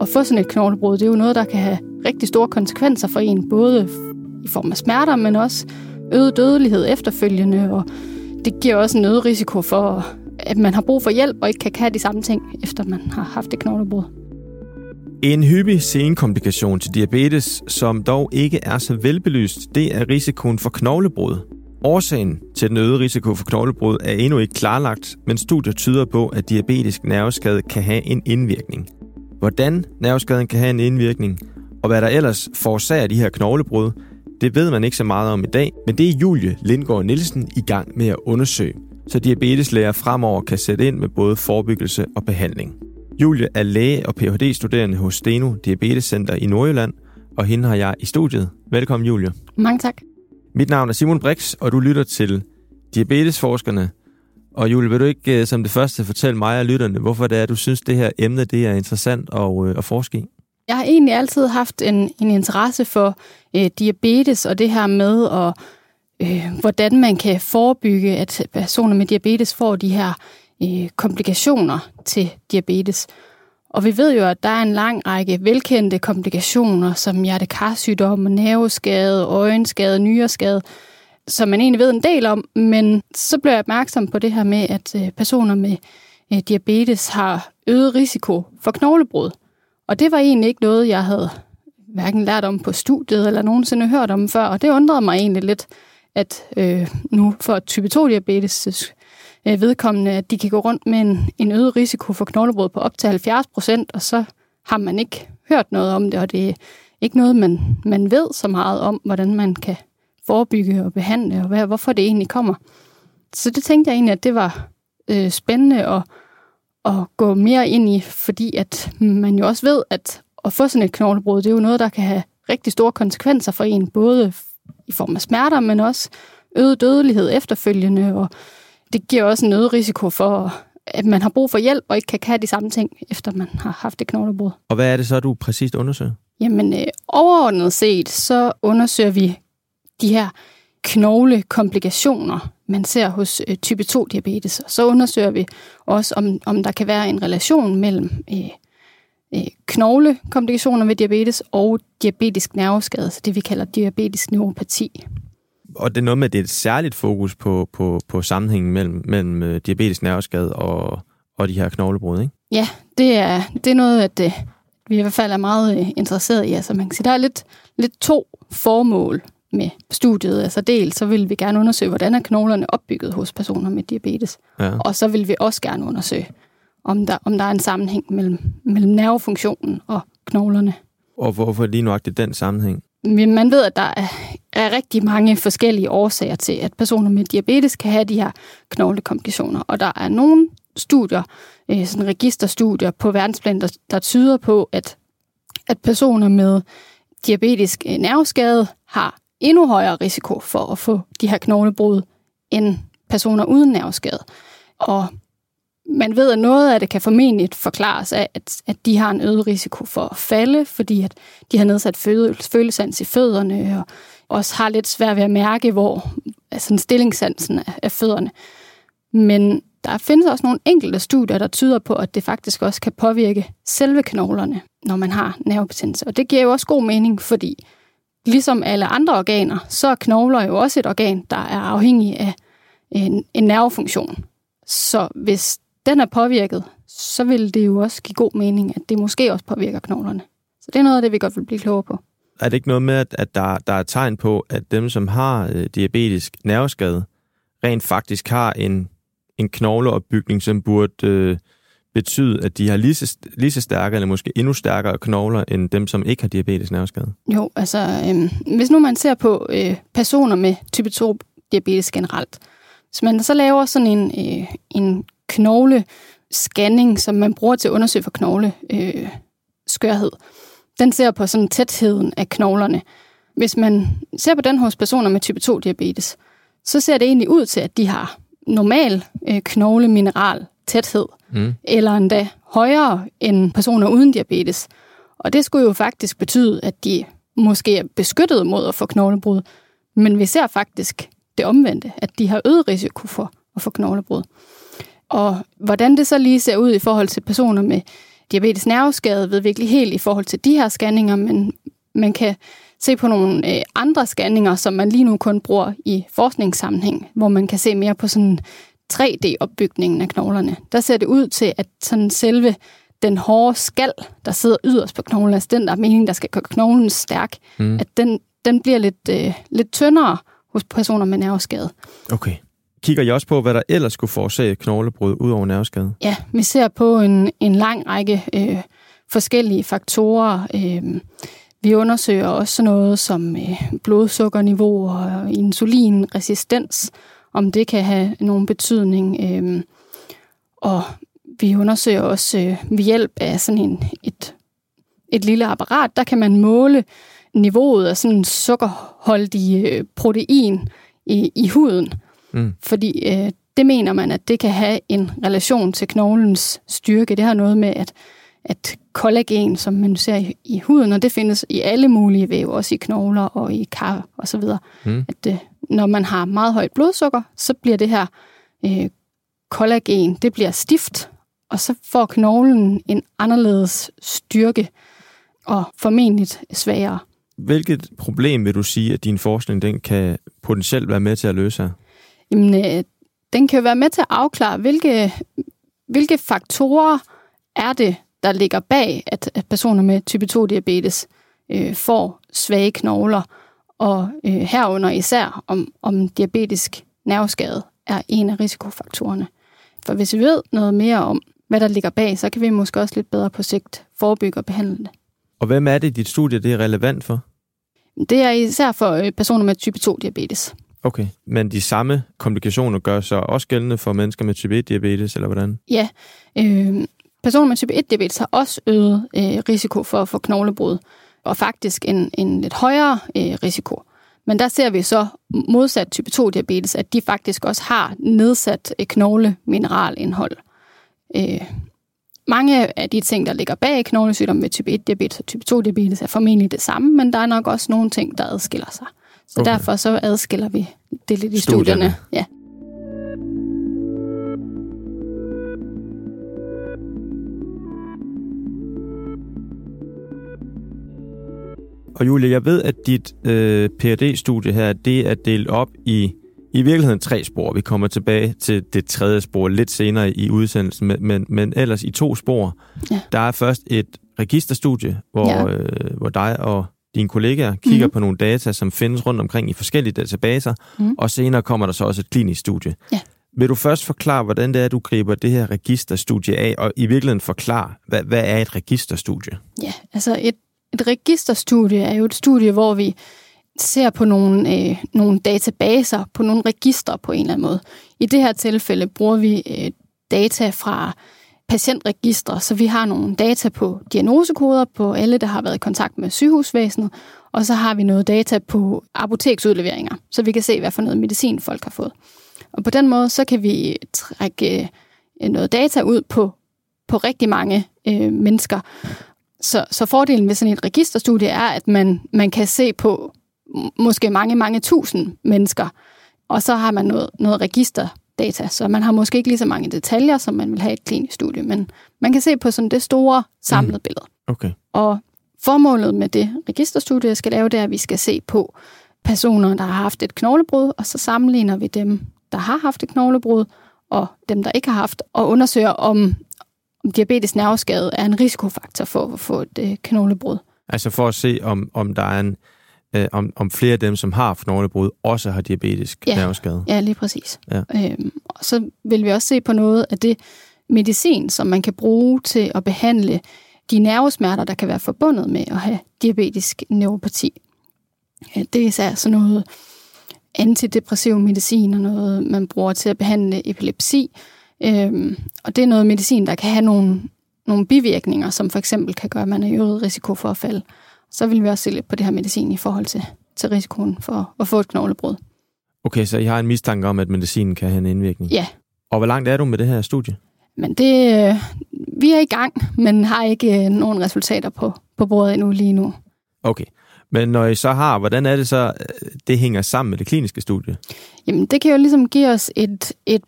at få sådan et knoglebrud, det er jo noget, der kan have rigtig store konsekvenser for en, både i form af smerter, men også øget dødelighed efterfølgende, og det giver også en øget risiko for, at man har brug for hjælp og ikke kan have de samme ting, efter man har haft et knoglebrud. En hyppig senkomplikation til diabetes, som dog ikke er så velbelyst, det er risikoen for knoglebrud. Årsagen til den øgede risiko for knoglebrud er endnu ikke klarlagt, men studier tyder på, at diabetisk nerveskade kan have en indvirkning. Hvordan nerveskaden kan have en indvirkning, og hvad der ellers forårsager de her knoglebrud, det ved man ikke så meget om i dag, men det er Julie Lindgaard Nielsen i gang med at undersøge, så diabeteslæger fremover kan sætte ind med både forebyggelse og behandling. Julie er læge og Ph.D.-studerende hos Steno Diabetes Center i Nordjylland, og hende har jeg i studiet. Velkommen, Julie. Mange tak. Mit navn er Simon Brix, og du lytter til Diabetesforskerne. Og Julie, vil du ikke øh, som det første fortælle mig og lytterne, hvorfor det er, du synes, det her emne det er interessant at, øh, at forske i? Jeg har egentlig altid haft en, en interesse for øh, diabetes og det her med, at, øh, hvordan man kan forebygge, at personer med diabetes får de her øh, komplikationer til diabetes. Og vi ved jo, at der er en lang række velkendte komplikationer, som hjertekarsygdom, nerveskade, øjenskade, nyreskade, som man egentlig ved en del om, men så blev jeg opmærksom på det her med, at øh, personer med øh, diabetes har øget risiko for knoglebrud. Og det var egentlig ikke noget, jeg havde hverken lært om på studiet eller nogensinde hørt om før, og det undrede mig egentlig lidt, at øh, nu for type 2-diabetes øh, vedkommende, at de kan gå rundt med en, en øget risiko for knoglebrud på op til 70 procent, og så har man ikke hørt noget om det, og det er ikke noget, man, man ved så meget om, hvordan man kan forebygge og behandle, og hvad, hvorfor det egentlig kommer. Så det tænkte jeg egentlig, at det var øh, spændende at, at gå mere ind i, fordi at man jo også ved, at at få sådan et knoglebrud, det er jo noget, der kan have rigtig store konsekvenser for en, både i form af smerter, men også øget dødelighed efterfølgende, og det giver også en øget risiko for, at man har brug for hjælp og ikke kan have de samme ting, efter man har haft et knoglebrud. Og hvad er det så, du præcist undersøger? Jamen, øh, overordnet set, så undersøger vi de her knoglekomplikationer, man ser hos øh, type 2-diabetes. Og så undersøger vi også, om, om der kan være en relation mellem øh, øh, knoglekomplikationer ved diabetes og diabetisk nerveskade, så det vi kalder diabetisk neuropati. Og det er noget med, at det er et særligt fokus på, på, på sammenhængen mellem, mellem øh, diabetisk nerveskade og, og de her knoglebrud, ikke? Ja, det er, det er noget, at øh, vi i hvert fald er meget øh, interesseret i. Altså man kan sige, der er lidt, lidt to formål med studiet. Altså dels så vil vi gerne undersøge, hvordan er knoglerne opbygget hos personer med diabetes. Ja. Og så vil vi også gerne undersøge, om der, om der er en sammenhæng mellem, mellem nervefunktionen og knoglerne. Og hvorfor lige nøjagtigt den sammenhæng? Men man ved, at der er, er rigtig mange forskellige årsager til, at personer med diabetes kan have de her knoglekomplikationer. Og der er nogle studier, øh, sådan registerstudier på verdensplan, der, der tyder på, at, at personer med diabetisk øh, nerveskade har endnu højere risiko for at få de her knoglebrud end personer uden nerveskade. Og man ved, at noget af det kan formentlig forklares af, at, at de har en øget risiko for at falde, fordi at de har nedsat følesans i fødderne, og også har lidt svært ved at mærke, hvor altså stillingssansen af, af fødderne. Men der findes også nogle enkelte studier, der tyder på, at det faktisk også kan påvirke selve knoglerne, når man har nervebetændelse. Og det giver jo også god mening, fordi ligesom alle andre organer, så er knogler jo også et organ, der er afhængig af en, en nervefunktion. Så hvis den er påvirket, så vil det jo også give god mening, at det måske også påvirker knoglerne. Så det er noget af det, vi godt vil blive klogere på. Er det ikke noget med, at der, der er tegn på, at dem, som har øh, diabetisk nerveskade, rent faktisk har en, en knogleopbygning, som burde øh, betyde, at de har lige så, lige så stærke, eller måske endnu stærkere knogler, end dem, som ikke har diabetisk nerveskade? Jo, altså, øh, hvis nu man ser på øh, personer med type 2 diabetes generelt, hvis man så laver sådan en, øh, en knoglescanning, som man bruger til at undersøge for knogle øh, skørhed. Den ser på sådan tætheden af knoglerne. Hvis man ser på den hos personer med type 2 diabetes, så ser det egentlig ud til, at de har normal øh, knoglemineral tæthed, mm. eller endda højere end personer uden diabetes. Og det skulle jo faktisk betyde, at de måske er beskyttet mod at få knoglebrud, men vi ser faktisk det omvendte, at de har øget risiko for at få knoglebrud. Og hvordan det så lige ser ud i forhold til personer med diabetes nerveskade ved virkelig helt i forhold til de her scanninger, men man kan se på nogle øh, andre scanninger, som man lige nu kun bruger i forskningssammenhæng, hvor man kan se mere på sådan 3D-opbygningen af knoglerne. Der ser det ud til, at sådan selve den hårde skal, der sidder yderst på knoglen, altså den, der er meningen, der skal gøre knoglen stærk, mm. at den, den bliver lidt, øh, lidt tyndere hos personer med nerveskade. Okay. Kigger I også på, hvad der ellers skulle forårsage knoglebrud ud over nerveskade? Ja, vi ser på en, en lang række øh, forskellige faktorer. Øh, vi undersøger også noget som øh, blodsukkerniveau og insulinresistens, om det kan have nogen betydning. Øh, og vi undersøger også øh, ved hjælp af sådan en, et, et lille apparat, der kan man måle niveauet af sådan sukkerholdig øh, protein i, i huden. Mm. Fordi øh, det mener man, at det kan have en relation til knoglens styrke. Det har noget med, at, at kollagen, som man ser i, i huden, og det findes i alle mulige væv, også i knogler og i kar og så videre, mm. at øh, når man har meget højt blodsukker, så bliver det her øh, kollagen, det bliver stift, og så får knoglen en anderledes styrke og formentlig svagere. Hvilket problem vil du sige, at din forskning den kan potentielt være med til at løse her? Jamen, øh, den kan jo være med til at afklare, hvilke, hvilke faktorer er det, der ligger bag, at, at personer med type 2-diabetes øh, får svage knogler, og øh, herunder især om, om diabetisk nerveskade er en af risikofaktorerne. For hvis vi ved noget mere om, hvad der ligger bag, så kan vi måske også lidt bedre på sigt forebygge og behandle det. Og hvem er det, dit studie det er relevant for? Det er især for øh, personer med type 2-diabetes. Okay, men de samme komplikationer gør sig også gældende for mennesker med type 1-diabetes, eller hvordan? Ja, øh, personer med type 1-diabetes har også øget øh, risiko for at få knoglebrud, og faktisk en, en lidt højere øh, risiko. Men der ser vi så modsat type 2-diabetes, at de faktisk også har nedsat øh, knoglemineralinhold. Øh, mange af de ting, der ligger bag knoglesygdom med type 1-diabetes og type 2-diabetes, er formentlig det samme, men der er nok også nogle ting, der adskiller sig. Så okay. derfor så adskiller vi det lidt i studierne. studierne. Ja. Og Julie, jeg ved, at dit øh, phd studie her, det er delt op i i virkeligheden tre spor. Vi kommer tilbage til det tredje spor lidt senere i udsendelsen, men, men, men ellers i to spor. Ja. Der er først et registerstudie, hvor, ja. øh, hvor dig og dine kollegaer kigger mm-hmm. på nogle data, som findes rundt omkring i forskellige databaser, mm. og senere kommer der så også et klinisk studie. Ja. Vil du først forklare, hvordan det er, du griber det her registerstudie af, og i virkeligheden forklare, hvad, hvad er et registerstudie? Ja, altså et, et registerstudie er jo et studie, hvor vi ser på nogle, øh, nogle databaser, på nogle registre på en eller anden måde. I det her tilfælde bruger vi øh, data fra patientregistre, så vi har nogle data på diagnosekoder på alle, der har været i kontakt med sygehusvæsenet, og så har vi noget data på apoteksudleveringer, så vi kan se, hvad for noget medicin folk har fået. Og på den måde, så kan vi trække øh, noget data ud på, på rigtig mange øh, mennesker. Så, så fordelen ved sådan et registerstudie er, at man, man kan se på måske mange, mange tusind mennesker, og så har man noget, noget registerdata, så man har måske ikke lige så mange detaljer, som man vil have i et klinisk studie, men man kan se på sådan det store samlede mm. billede. Okay. Og formålet med det registerstudie, jeg skal lave, det er, at vi skal se på personer, der har haft et knoglebrud, og så sammenligner vi dem, der har haft et knoglebrud, og dem, der ikke har haft, og undersøger, om, om diabetes nerveskade er en risikofaktor for at få et øh, knoglebrud. Altså for at se, om, om der er en, øh, om, om flere af dem, som har knoglebrud, også har diabetisk ja. nerveskade. Ja, lige præcis. Ja. Øhm, og så vil vi også se på noget af det medicin, som man kan bruge til at behandle de nervesmerter, der kan være forbundet med at have diabetisk neuropati. Det er især sådan noget antidepressiv medicin og noget, man bruger til at behandle epilepsi. Øhm, og det er noget medicin, der kan have nogle, nogle bivirkninger, som for eksempel kan gøre, at man er i øget risiko for at falde så vil vi også se lidt på det her medicin i forhold til, til risikoen for at få et knoglebrud. Okay, så I har en mistanke om, at medicinen kan have en indvirkning? Ja. Og hvor langt er du med det her studie? Men det, vi er i gang, men har ikke øh, nogen resultater på, på bordet endnu lige nu. Okay. Men når I så har, hvordan er det så, øh, det hænger sammen med det kliniske studie? Jamen, det kan jo ligesom give os et, et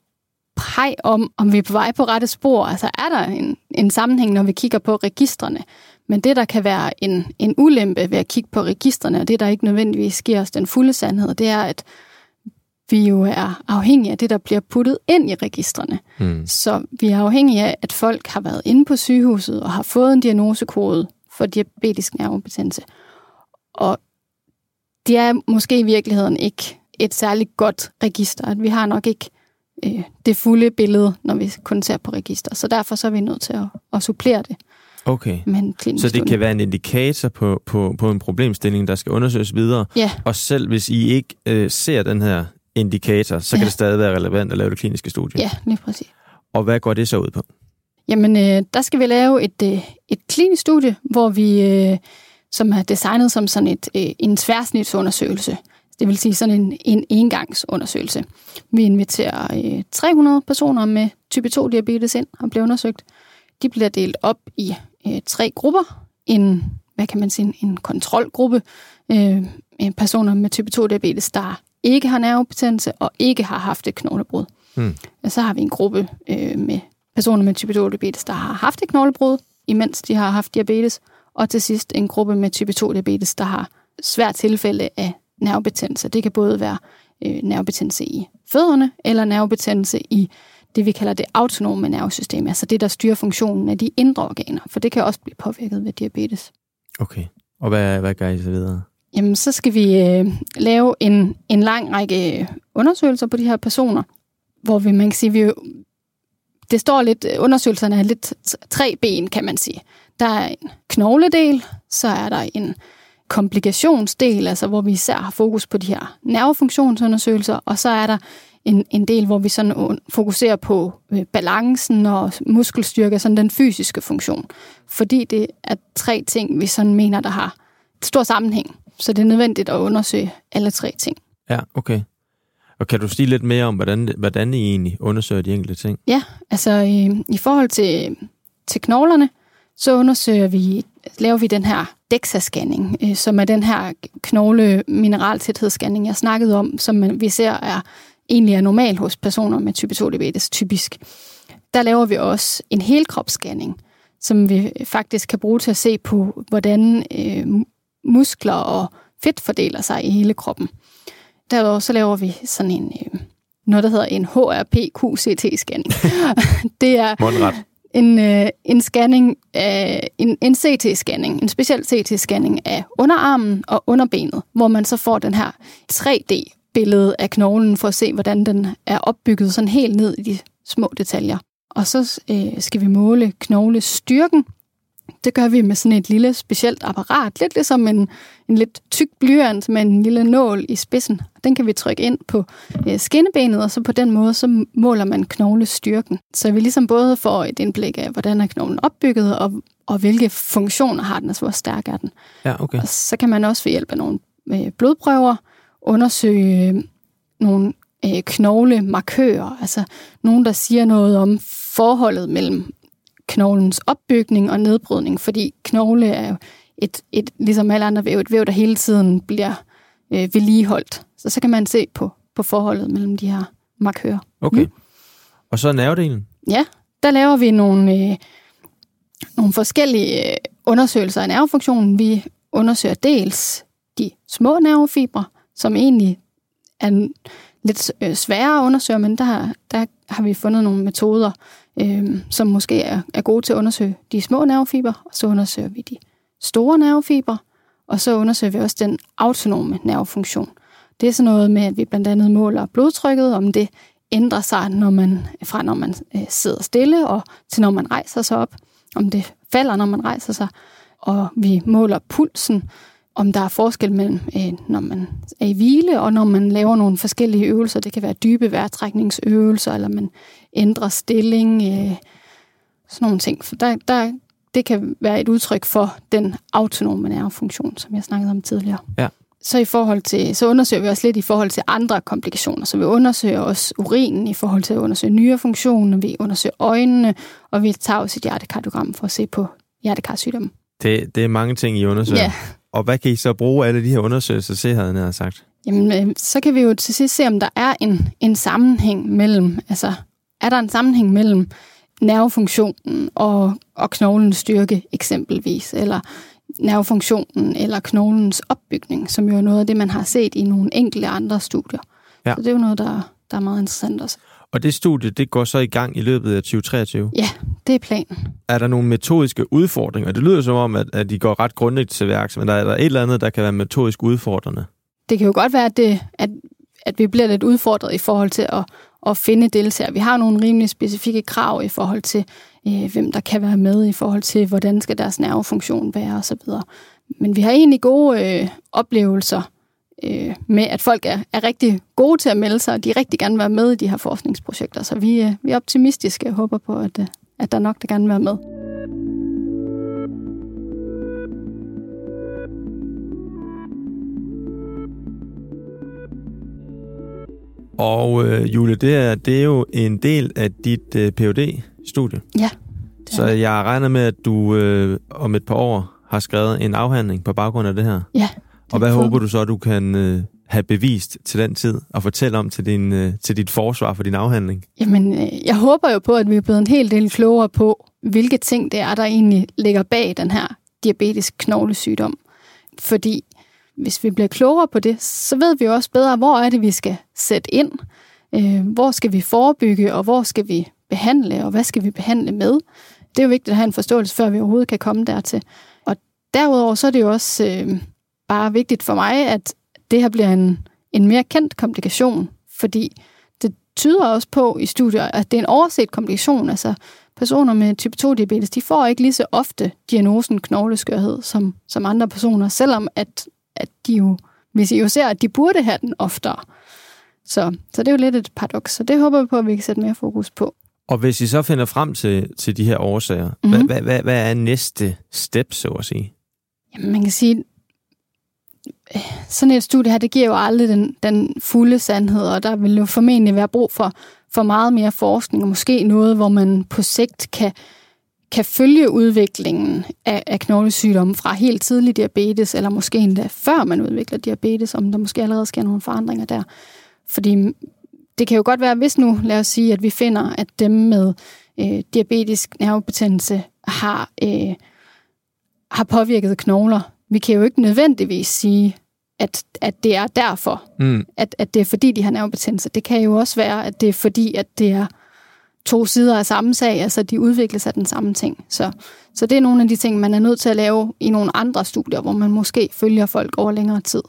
pej om, om vi er på vej på rette spor. Altså er der en, en sammenhæng, når vi kigger på registrene. Men det, der kan være en, en ulempe ved at kigge på registrene, og det, der ikke nødvendigvis giver os den fulde sandhed, det er, at vi jo er afhængige af det, der bliver puttet ind i registrene. Mm. Så vi er afhængige af, at folk har været inde på sygehuset og har fået en diagnosekode for diabetisk nervebetændelse. Og det er måske i virkeligheden ikke et særligt godt register. At vi har nok ikke øh, det fulde billede, når vi kun ser på register. Så derfor så er vi nødt til at, at supplere det. Okay, så det kan være en indikator på, på, på en problemstilling, der skal undersøges videre. Ja. Og selv hvis I ikke øh, ser den her indikator, så kan ja. det stadig være relevant at lave det kliniske studie. Ja, lige præcis. Og hvad går det så ud på? Jamen, øh, der skal vi lave et, øh, et klinisk studie, hvor vi, øh, som er designet som sådan et, øh, en tværsnitsundersøgelse. Det vil sige sådan en, en engangsundersøgelse. Vi inviterer øh, 300 personer med type 2-diabetes ind og bliver undersøgt. De bliver delt op i øh, tre grupper. En, hvad kan man sige, en kontrolgruppe. Øh, personer med type 2-diabetes, der ikke har nervebetændelse og ikke har haft et knoglebrud. Mm. Og så har vi en gruppe øh, med personer med type 2-diabetes, der har haft et knoglebrud, imens de har haft diabetes. Og til sidst en gruppe med type 2-diabetes, der har svært tilfælde af nervebetændelse. Det kan både være øh, nervebetændelse i fødderne, eller nervebetændelse i det, vi kalder det autonome nervesystem, altså det, der styrer funktionen af de indre organer, for det kan også blive påvirket ved diabetes. Okay, og hvad, hvad gør I så videre? Jamen, så skal vi øh, lave en, en lang række undersøgelser på de her personer, hvor vi, man kan sige, vi det står lidt, undersøgelserne er lidt tre ben, kan man sige. Der er en knogledel, så er der en komplikationsdel, altså hvor vi især har fokus på de her nervefunktionsundersøgelser, og så er der en, en del, hvor vi sådan fokuserer på øh, balancen og muskelstyrke, sådan den fysiske funktion. Fordi det er tre ting, vi sådan mener, der har stor sammenhæng. Så det er nødvendigt at undersøge alle tre ting. Ja, okay. Og kan du sige lidt mere om, hvordan, hvordan I egentlig undersøger de enkelte ting? Ja, altså i, i forhold til, til knoglerne, så undersøger vi, laver vi den her DEXA-scanning, øh, som er den her knogle mineraltæthedsscanning, jeg snakkede om, som vi ser er egentlig er normal hos personer med type 2 diabetes, typisk. Der laver vi også en helkropsscanning, som vi faktisk kan bruge til at se på, hvordan øh, muskler og fedt fordeler sig i hele kroppen. Derudover så laver vi sådan en, øh, noget, der hedder en HRPQCT-scanning. det er Mundret en, øh, en scanning øh, en, en CT-scanning, en speciel CT-scanning af underarmen og underbenet, hvor man så får den her 3D-billede af knoglen for at se, hvordan den er opbygget sådan helt ned i de små detaljer. Og så øh, skal vi måle knoglestyrken, det gør vi med sådan et lille specielt apparat, lidt ligesom en, en lidt tyk blyant med en lille nål i spidsen. Den kan vi trykke ind på øh, skinnebenet, og så på den måde, så måler man knoglestyrken. Så vi ligesom både får et indblik af, hvordan er knoglen opbygget, og, og hvilke funktioner har den, altså hvor stærk er den. Ja, okay. Og så kan man også ved hjælp af nogle øh, blodprøver undersøge øh, nogle øh, knoglemarkører, altså nogen, der siger noget om forholdet mellem knoglens opbygning og nedbrydning, fordi knogle er jo et, et, ligesom alle andre væv, et væv, der hele tiden bliver øh, vedligeholdt. Så så kan man se på, på forholdet mellem de her markører. Okay. Mm. Og så nervedelen? Ja, der laver vi nogle, øh, nogle forskellige øh, undersøgelser af nervefunktionen. Vi undersøger dels de små nervefibre, som egentlig er lidt øh, sværere at undersøge, men der, der har vi fundet nogle metoder, øh, som måske er, er gode til at undersøge de små nervefiber, og så undersøger vi de store nervefiber, og så undersøger vi også den autonome nervefunktion. Det er sådan noget med, at vi blandt andet måler blodtrykket, om det ændrer sig, når man, fra når man øh, sidder stille, og til når man rejser sig op, om det falder, når man rejser sig, og vi måler pulsen, om der er forskel mellem, øh, når man er i hvile, og når man laver nogle forskellige øvelser. Det kan være dybe vejrtrækningsøvelser, eller man ændrer stilling, øh, sådan nogle ting. For der, der, det kan være et udtryk for den autonome nervefunktion, som jeg snakkede om tidligere. Ja. Så, i forhold til, så undersøger vi også lidt i forhold til andre komplikationer. Så vi undersøger også urinen i forhold til at undersøge nyrefunktionen, vi undersøger øjnene, og vi tager også et hjertekardiogram for at se på hjertekarsygdomme. Det, det er mange ting, I undersøger. Ja. Og hvad kan I så bruge alle de her undersøgelser til, havde jeg sagt? Jamen, øh, så kan vi jo til sidst se, om der er en, en sammenhæng mellem altså, er der en sammenhæng mellem nervefunktionen og, og knoglens styrke eksempelvis, eller nervefunktionen eller knoglens opbygning, som jo er noget af det, man har set i nogle enkelte andre studier. Ja. Så det er jo noget, der, der er meget interessant også. Og det studie, det går så i gang i løbet af 2023? Ja, det er planen. Er der nogle metodiske udfordringer? Det lyder som om, at, at de går ret grundigt til værks, men der er der et eller andet, der kan være metodisk udfordrende? Det kan jo godt være, at, det, at, at vi bliver lidt udfordret i forhold til at, at finde deltagere. Vi har nogle rimelig specifikke krav i forhold til, øh, hvem der kan være med, i forhold til, hvordan skal deres nervefunktion være osv. Men vi har egentlig gode øh, oplevelser øh, med, at folk er, er rigtig gode til at melde sig, og de rigtig gerne vil være med i de her forskningsprojekter. Så vi, øh, vi er optimistiske og håber på, at, øh, at der er nok, der gerne vil være med. Og øh, Julie, det er, det er jo en del af dit øh, phd studie Ja. Så jeg regner med, at du øh, om et par år har skrevet en afhandling på baggrund af det her. Ja. Og hvad håber du så, du kan øh, have bevist til den tid og fortælle om til, din, øh, til dit forsvar for din afhandling? Jamen, øh, jeg håber jo på, at vi er blevet en hel del klogere på, hvilke ting det er, der egentlig ligger bag den her diabetisk knoglesygdom. Fordi hvis vi bliver klogere på det, så ved vi også bedre, hvor er det, vi skal sætte ind. Øh, hvor skal vi forebygge, og hvor skal vi behandle, og hvad skal vi behandle med? Det er jo vigtigt at have en forståelse, før vi overhovedet kan komme dertil. Og derudover så er det jo også øh, bare vigtigt for mig, at det her bliver en, en mere kendt komplikation, fordi det tyder også på i studier, at det er en overset komplikation. Altså personer med type 2-diabetes, de får ikke lige så ofte diagnosen knogleskørhed som, som andre personer, selvom at, at de jo, hvis I jo ser, at de burde have den oftere. Så, så det er jo lidt et paradoks, så det håber vi på, at vi kan sætte mere fokus på. Og hvis I så finder frem til, til de her årsager, mm-hmm. hvad, hvad, hvad, hvad er næste step, så at sige? Jamen, man kan sige, sådan et studie her, det giver jo aldrig den, den fulde sandhed, og der vil jo formentlig være brug for, for meget mere forskning, og måske noget, hvor man på sigt kan, kan følge udviklingen af, af knoglesygdomme fra helt tidlig diabetes, eller måske endda før man udvikler diabetes, om der måske allerede sker nogle forandringer der. Fordi det kan jo godt være, hvis nu, lad os sige, at vi finder, at dem med øh, diabetisk nervebetændelse har, øh, har påvirket knogler. Vi kan jo ikke nødvendigvis sige, at, at det er derfor, mm. at, at det er fordi, de har nervebetændelse. Det kan jo også være, at det er fordi, at det er to sider af samme sag, altså de udvikler sig den samme ting. Så, så det er nogle af de ting, man er nødt til at lave i nogle andre studier, hvor man måske følger folk over længere tid.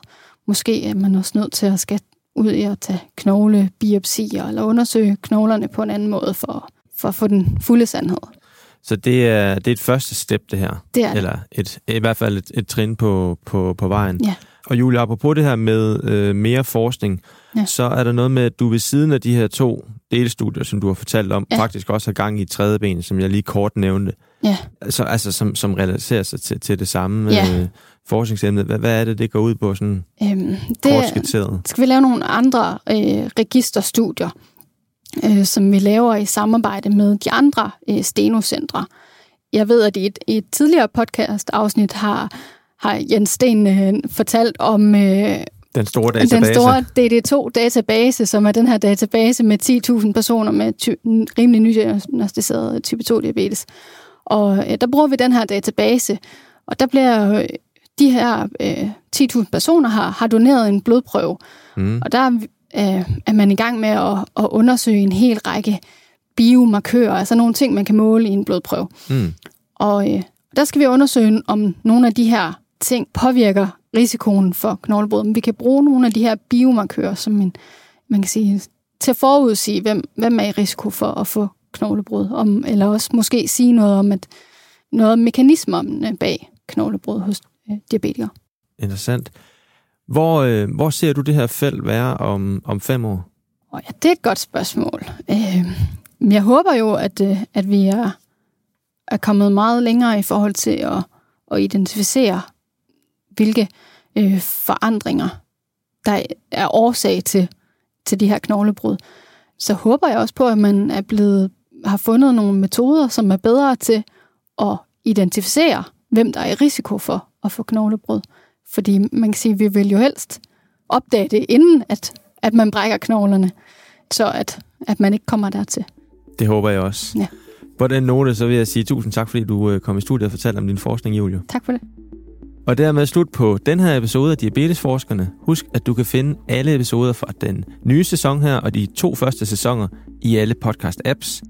Måske er man også nødt til at skal ud i at tage knoglebiopsier eller undersøge knoglerne på en anden måde for, for at få den fulde sandhed. Så det er, det er et første step, det her? Det er Eller et, i hvert fald et, et trin på, på, på vejen. Ja. Og Julie, apropos det her med øh, mere forskning, ja. så er der noget med, at du ved siden af de her to delstudier, som du har fortalt om, ja. faktisk også har gang i et tredje ben, som jeg lige kort nævnte. Ja. Så, altså, som, som relaterer sig til, til det samme ja. øh, forskningsemne. Hvad, hvad er det, det går ud på sådan øhm, det, kort skitseret? Skal vi lave nogle andre øh, registerstudier, øh, som vi laver i samarbejde med de andre øh, stenocentre. Jeg ved, at i et, i et tidligere podcast-afsnit har, har Jens Sten øh, fortalt om... Øh, den store database. Den store DD2-database, som er den her database med 10.000 personer med ty- rimelig nydiagnostiseret type 2-diabetes. Og øh, der bruger vi den her database, og der bliver øh, de her øh, 10.000 personer har, har doneret en blodprøve. Mm. Og der øh, er man i gang med at, at undersøge en hel række biomarkører, altså nogle ting, man kan måle i en blodprøve. Mm. Og øh, der skal vi undersøge, om nogle af de her ting påvirker risikoen for knoglebrud. Men vi kan bruge nogle af de her biomarkører som en, man kan sige, til at forudsige, hvem, hvem er i risiko for at få knoglebrud, om, eller også måske sige noget om, at noget om mekanismerne bag knoglebrud hos øh, diabetikere. Interessant. Hvor, øh, hvor ser du det her felt være om, om fem år? Oh, ja, det er et godt spørgsmål. Øh, jeg håber jo, at, øh, at vi er, er kommet meget længere i forhold til at, at identificere, hvilke øh, forandringer, der er årsag til, til de her knoglebrud. Så håber jeg også på, at man er blevet, har fundet nogle metoder, som er bedre til at identificere, hvem der er i risiko for at få knoglebrud. Fordi man kan sige, at vi vil jo helst opdage det, inden at, at man brækker knoglerne, så at, at man ikke kommer dertil. Det håber jeg også. Ja. På den note, så vil jeg sige tusind tak, fordi du øh, kom i studiet og fortalte om din forskning, Julio. Tak for det. Og dermed slut på den her episode af Diabetesforskerne. Husk, at du kan finde alle episoder fra den nye sæson her og de to første sæsoner i alle podcast-apps.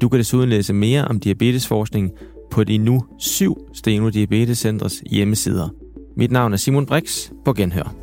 Du kan desuden læse mere om diabetesforskning på de nu syv Steno Diabetescentres hjemmesider. Mit navn er Simon Brix. På genhør.